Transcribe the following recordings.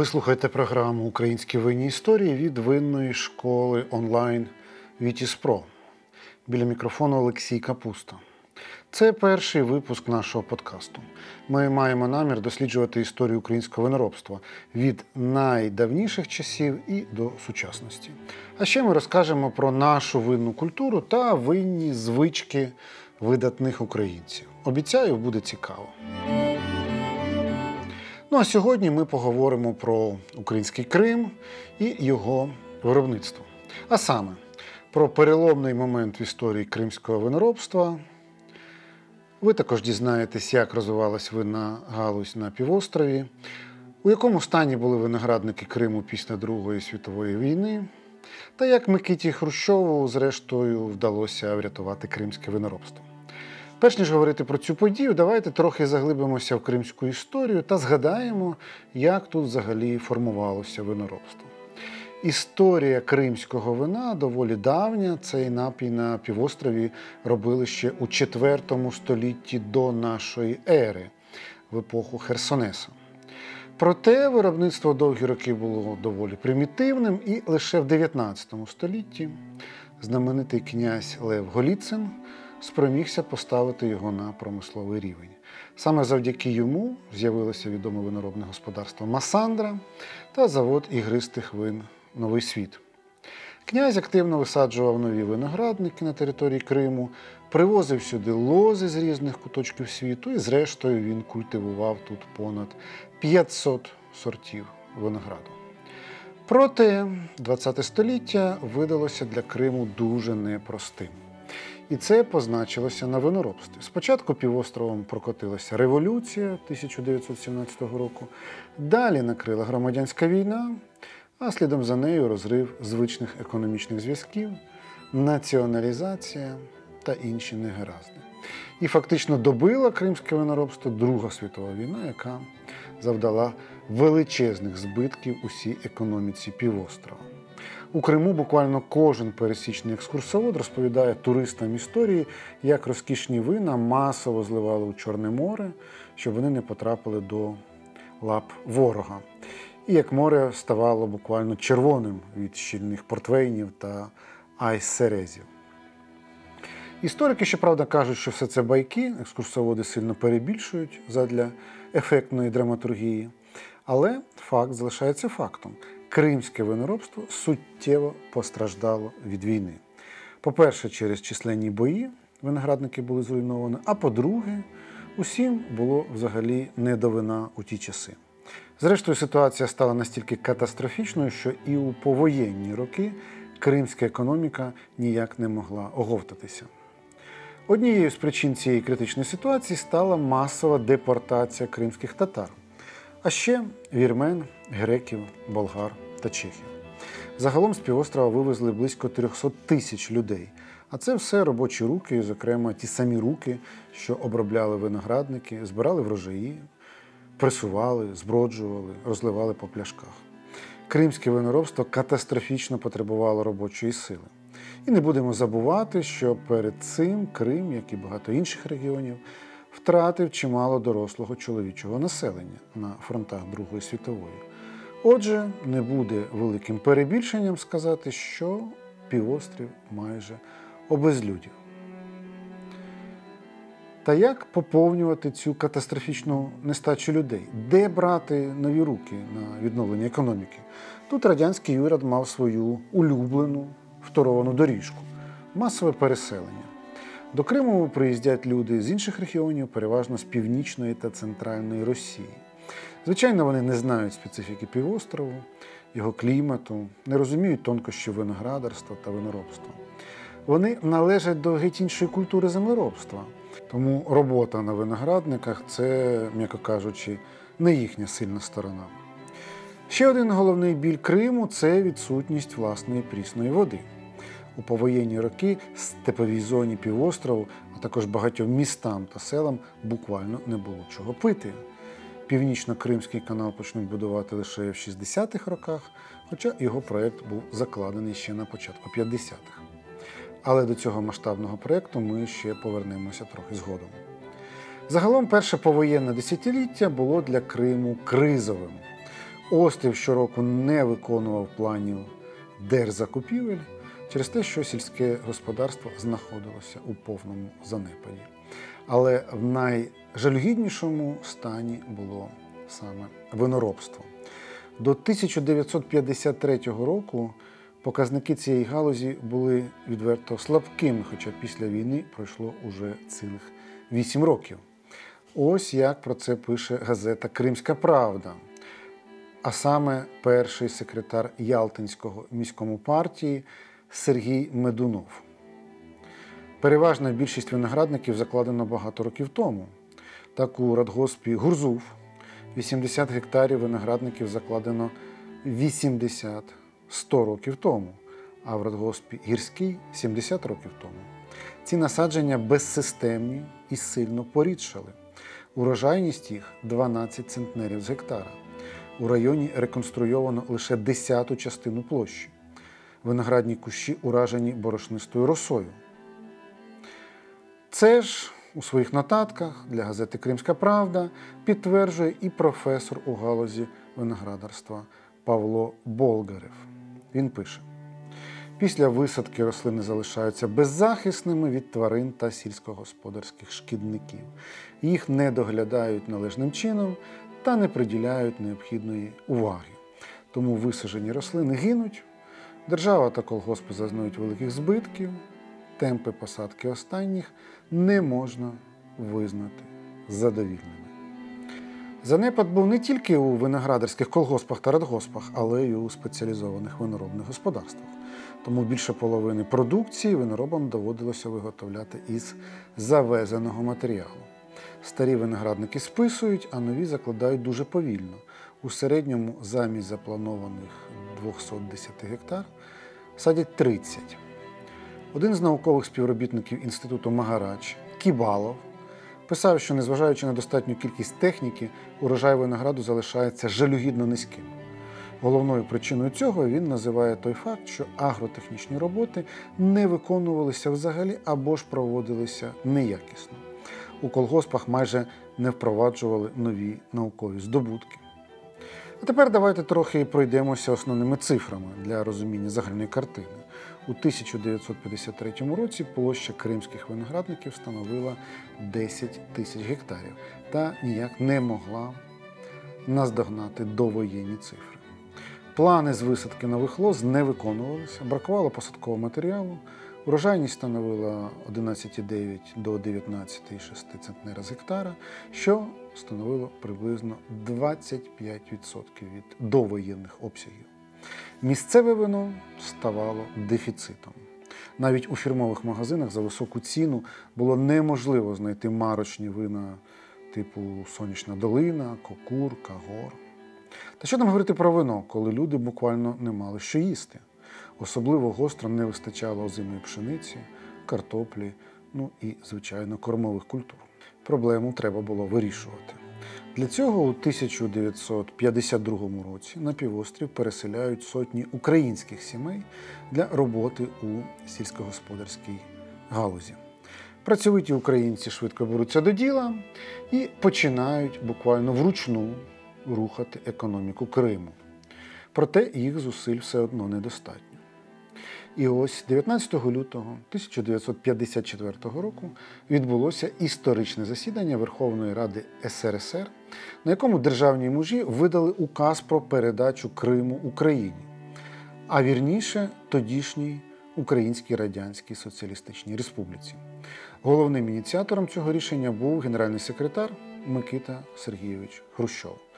Ви слухаєте програму Українські винні історії від винної школи онлайн Вітіспро. Біля мікрофону Олексій Капуста. Це перший випуск нашого подкасту. Ми маємо намір досліджувати історію українського виноробства від найдавніших часів і до сучасності. А ще ми розкажемо про нашу винну культуру та винні звички видатних українців. Обіцяю, буде цікаво. Ну а сьогодні ми поговоримо про український Крим і його виробництво. А саме про переломний момент в історії кримського виноробства. Ви також дізнаєтесь, як розвивалась винна галузь на півострові, у якому стані були виноградники Криму після Другої світової війни, та як Микиті Хрущову, зрештою, вдалося врятувати кримське виноробство. Перш ніж говорити про цю подію, давайте трохи заглибимося в кримську історію та згадаємо, як тут взагалі формувалося виноробство. Історія кримського вина доволі давня. Цей напій на півострові робили ще у IV столітті до нашої ери, в епоху Херсонеса. Проте виробництво довгі роки було доволі примітивним, і лише в 19 столітті знаменитий князь Лев Голіцин спромігся поставити його на промисловий рівень. Саме завдяки йому з'явилося відоме виноробне господарство Масандра та завод ігристих вин Новий світ. Князь активно висаджував нові виноградники на території Криму, привозив сюди лози з різних куточків світу, і, зрештою, він культивував тут понад 500 сортів винограду. Проте ХХ століття видалося для Криму дуже непростим. І це позначилося на виноробстві. Спочатку півостровом прокотилася революція 1917 року, далі накрила громадянська війна, а слідом за нею розрив звичних економічних зв'язків, націоналізація та інші негаразди. І фактично добила кримське виноробство Друга світова війна, яка завдала величезних збитків усій економіці півострова. У Криму буквально кожен пересічний екскурсовод розповідає туристам історії, як розкішні вина масово зливали у Чорне море, щоб вони не потрапили до лап ворога. І як море ставало буквально червоним від щільних портвейнів та айсерезів. Історики, щоправда, кажуть, що все це байки, екскурсоводи сильно перебільшують задля ефектної драматургії. Але факт залишається фактом кримське виноробство суттєво постраждало від війни. По-перше, через численні бої виноградники були зруйновані, а по-друге, усім було взагалі не до вина у ті часи. Зрештою, ситуація стала настільки катастрофічною, що і у повоєнні роки кримська економіка ніяк не могла оговтатися. Однією з причин цієї критичної ситуації стала масова депортація кримських татар а ще вірмен, греків, болгар та чехів. Загалом з півострова вивезли близько 300 тисяч людей. А це все робочі руки, зокрема ті самі руки, що обробляли виноградники, збирали врожаї, пресували, зброджували, розливали по пляшках. Кримське виноробство катастрофічно потребувало робочої сили. І не будемо забувати, що перед цим Крим, як і багато інших регіонів, втратив чимало дорослого чоловічого населення на фронтах Другої світової. Отже, не буде великим перебільшенням сказати, що півострів майже обезлюдів. Та як поповнювати цю катастрофічну нестачу людей? Де брати нові руки на відновлення економіки? Тут радянський уряд мав свою улюблену второвану доріжку масове переселення. До Криму приїздять люди з інших регіонів, переважно з північної та центральної Росії. Звичайно, вони не знають специфіки півострову, його клімату, не розуміють тонкощів виноградарства та виноробства. Вони належать до геть іншої культури землеробства. Тому робота на виноградниках це, м'яко кажучи, не їхня сильна сторона. Ще один головний біль Криму це відсутність власної прісної води у повоєнні роки степовій зоні півострову, а також багатьом містам та селам буквально не було чого пити. Північно-Кримський канал почнуть будувати лише в 60-х роках, хоча його проєкт був закладений ще на початку 50-х. Але до цього масштабного проєкту ми ще повернемося трохи згодом. Загалом, перше повоєнне десятиліття було для Криму кризовим. Острів щороку не виконував планів держзакупівель через те, що сільське господарство знаходилося у повному занепаді. Але в найжалюгіднішому стані було саме виноробство. До 1953 року показники цієї галузі були відверто слабкими, хоча після війни пройшло уже цілих 8 років. Ось як про це пише газета Кримська Правда. А саме перший секретар Ялтинського міському партії Сергій Медунов. Переважна більшість виноградників закладено багато років тому. Так у радгоспі Гурзув 80 гектарів виноградників закладено 80-100 років тому, а в радгоспі Гірський 70 років тому. Ці насадження безсистемні і сильно порідшали. Урожайність їх 12 центнерів з гектара. У районі реконструйовано лише десяту частину площі. Виноградні кущі уражені борошнистою росою. Це ж у своїх нотатках для газети Кримська Правда підтверджує і професор у галузі виноградарства Павло Болгарев. Він пише: після висадки рослини залишаються беззахисними від тварин та сільськогосподарських шкідників. Їх не доглядають належним чином та не приділяють необхідної уваги. Тому висаджені рослини гинуть, держава та колгоспи зазнають великих збитків, темпи посадки останніх не можна визнати задовільними. Занепад був не тільки у виноградарських колгоспах та радгоспах, але й у спеціалізованих виноробних господарствах. Тому більше половини продукції виноробам доводилося виготовляти із завезеного матеріалу. Старі виноградники списують, а нові закладають дуже повільно. У середньому замість запланованих 210 гектар садять 30. Один з наукових співробітників інституту Магарач Кібалов писав, що незважаючи на достатню кількість техніки, урожай винограду залишається жалюгідно низьким. Головною причиною цього він називає той факт, що агротехнічні роботи не виконувалися взагалі або ж проводилися неякісно. У колгоспах майже не впроваджували нові наукові здобутки. А тепер давайте трохи пройдемося основними цифрами для розуміння загальної картини. У 1953 році площа кримських виноградників становила 10 тисяч гектарів та ніяк не могла наздогнати довоєнні цифри. Плани з висадки нових лоз не виконувалися, бракувало посадкового матеріалу, урожайність становила 11,9 до 19,6 центнера з гектара, що становило приблизно 25% від довоєнних обсягів. Місцеве вино ставало дефіцитом. Навіть у фірмових магазинах за високу ціну було неможливо знайти марочні вина типу Сонячна долина, Кокур, Кагор. Та що там говорити про вино, коли люди буквально не мали що їсти? Особливо гостро не вистачало озимої пшениці, картоплі, ну і, звичайно, кормових культур. Проблему треба було вирішувати. Для цього у 1952 році на півострів переселяють сотні українських сімей для роботи у сільськогосподарській галузі. Працьовиті українці швидко беруться до діла і починають буквально вручну рухати економіку Криму. Проте їх зусиль все одно недостатньо. І ось 19 лютого 1954 року відбулося історичне засідання Верховної Ради СРСР, на якому державні мужі видали указ про передачу Криму Україні, а вірніше тодішній Українській Радянській Соціалістичній Республіці. Головним ініціатором цього рішення був генеральний секретар Микита Сергійович Хрущов.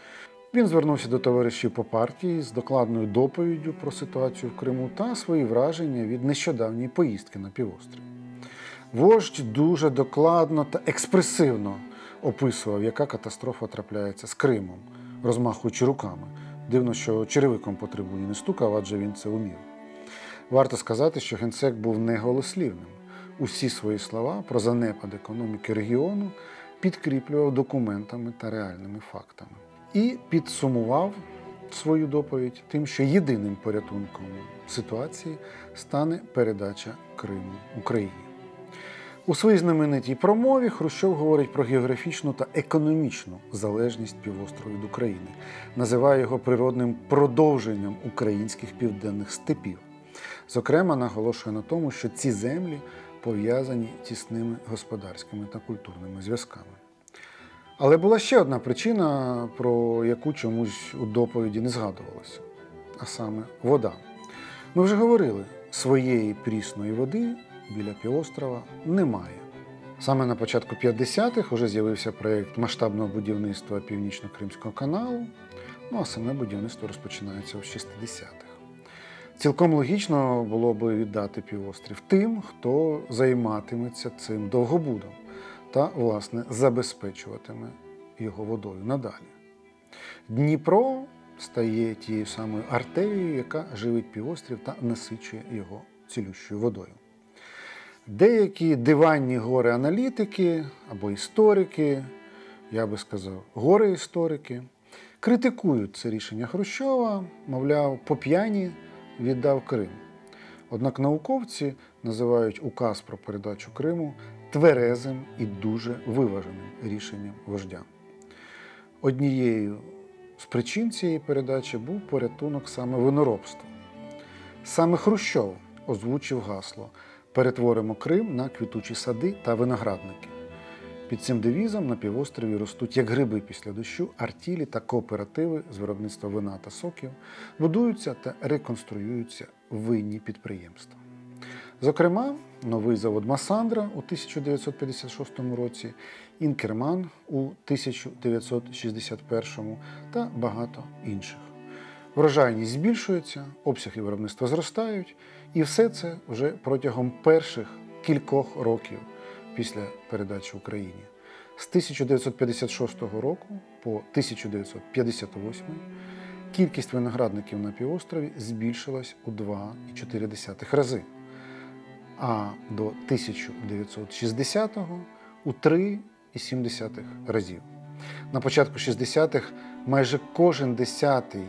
Він звернувся до товаришів по партії з докладною доповіддю про ситуацію в Криму та свої враження від нещодавньої поїздки на півострів. Вождь дуже докладно та експресивно описував, яка катастрофа трапляється з Кримом, розмахуючи руками. Дивно, що черевиком потребує не стукав, адже він це умів. Варто сказати, що генсек був неголослівним. Усі свої слова про занепад економіки регіону підкріплював документами та реальними фактами і підсумував свою доповідь тим, що єдиним порятунком ситуації стане передача Криму Україні. У своїй знаменитій промові Хрущов говорить про географічну та економічну залежність півострова від України, називає його природним продовженням українських південних степів. Зокрема, наголошує на тому, що ці землі пов'язані тісними господарськими та культурними зв'язками. Але була ще одна причина, про яку чомусь у доповіді не згадувалося, а саме вода. Ми вже говорили, своєї прісної води біля півострова немає. Саме на початку 50-х вже з'явився проєкт масштабного будівництва Північно-Кримського каналу, ну а саме будівництво розпочинається в 60-х. Цілком логічно було би віддати півострів тим, хто займатиметься цим довгобудом та, власне, забезпечуватиме його водою надалі. Дніпро стає тією самою артерією, яка живить півострів та насичує його цілющою водою. Деякі диванні гори-аналітики або історики, я би сказав, гори-історики, критикують це рішення Хрущова, мовляв, по п'яні віддав Крим. Однак науковці називають указ про передачу Криму тверезим і дуже виваженим рішенням вождя. Однією з причин цієї передачі був порятунок саме виноробства. Саме Хрущов озвучив гасло Перетворимо Крим на квітучі сади та виноградники. Під цим девізом на півострові ростуть як гриби після дощу, артілі та кооперативи з виробництва вина та соків, будуються та реконструюються винні підприємства. Зокрема, новий завод Масандра у 1956 році, Інкерман у 1961 та багато інших. Врожайність збільшується, обсяги виробництва зростають, і все це вже протягом перших кількох років після передачі Україні. З 1956 року по 1958 кількість виноградників на півострові збільшилась у 2,4 рази, а до 1960-го у 3,7 разів. На початку 60-х майже кожен десятий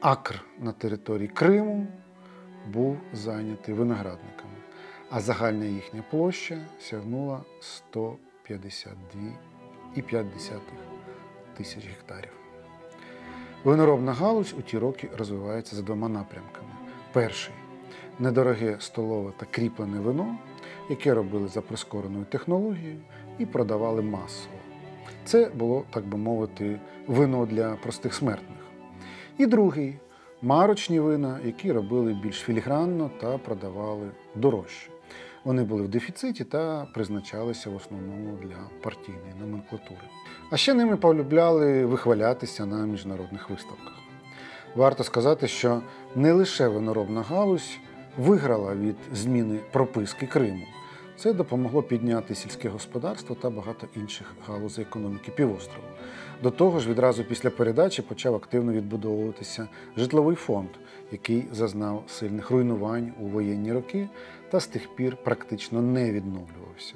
акр на території Криму був зайнятий виноградниками, а загальна їхня площа сягнула 152,5 тисяч гектарів. Виноробна галузь у ті роки розвивається за двома напрямками. Перший недороге столове та кріплене вино, яке робили за прискореною технологією і продавали масово. Це було, так би мовити, вино для простих смертних. І другий марочні вина, які робили більш філігранно та продавали дорожче. Вони були в дефіциті та призначалися в основному для партійної номенклатури. А ще ними полюбляли вихвалятися на міжнародних виставках. Варто сказати, що не лише виноробна галузь виграла від зміни прописки Криму. Це допомогло підняти сільське господарство та багато інших галузей економіки півострову. До того ж, відразу після передачі почав активно відбудовуватися житловий фонд, який зазнав сильних руйнувань у воєнні роки та з тих пір практично не відновлювався.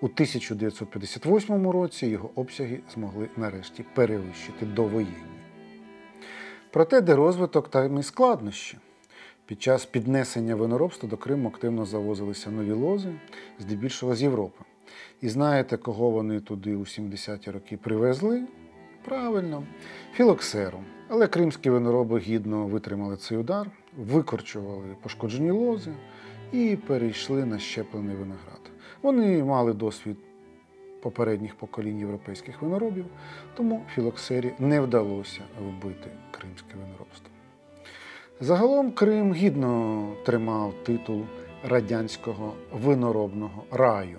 У 1958 році його обсяги змогли нарешті перевищити довоєнні. Проте, де розвиток, там і складнощі. Під час піднесення виноробства до Криму активно завозилися нові лози, здебільшого з Європи. І знаєте, кого вони туди у 70-ті роки привезли? Правильно, філоксеру. Але кримські винороби гідно витримали цей удар, викорчували пошкоджені лози і перейшли на щеплений виноград. Вони мали досвід попередніх поколінь європейських виноробів, тому філоксері не вдалося вбити кримське виноробство. Загалом Крим гідно тримав титул радянського виноробного раю.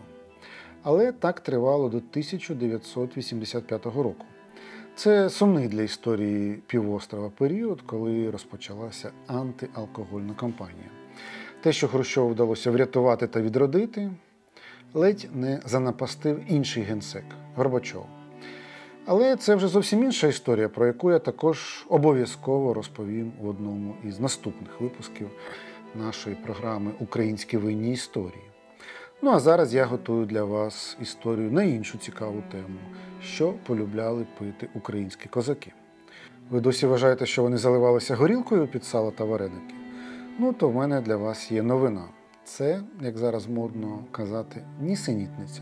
Але так тривало до 1985 року. Це сумний для історії півострова період, коли розпочалася антиалкогольна кампанія. Те, що Хрущову вдалося врятувати та відродити, ледь не занапастив інший генсек Горбачов. Але це вже зовсім інша історія, про яку я також обов'язково розповім в одному із наступних випусків нашої програми Українські винні історії. Ну а зараз я готую для вас історію на іншу цікаву тему, що полюбляли пити українські козаки. Ви досі вважаєте, що вони заливалися горілкою під сало та вареники? Ну, то в мене для вас є новина. Це, як зараз модно казати, нісенітниця.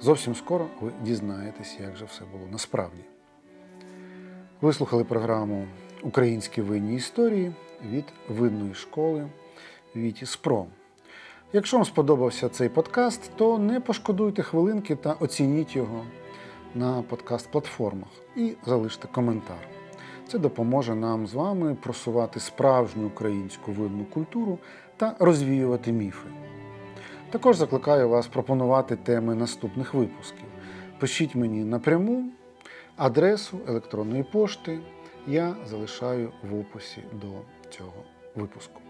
Зовсім скоро ви дізнаєтесь, як же все було насправді. Ви слухали програму Українські винні історії від видної школи Віті Спром. Якщо вам сподобався цей подкаст, то не пошкодуйте хвилинки та оцініть його на подкаст-платформах і залиште коментар. Це допоможе нам з вами просувати справжню українську винну культуру та розвіювати міфи. Також закликаю вас пропонувати теми наступних випусків. Пишіть мені напряму адресу електронної пошти. Я залишаю в описі до цього випуску.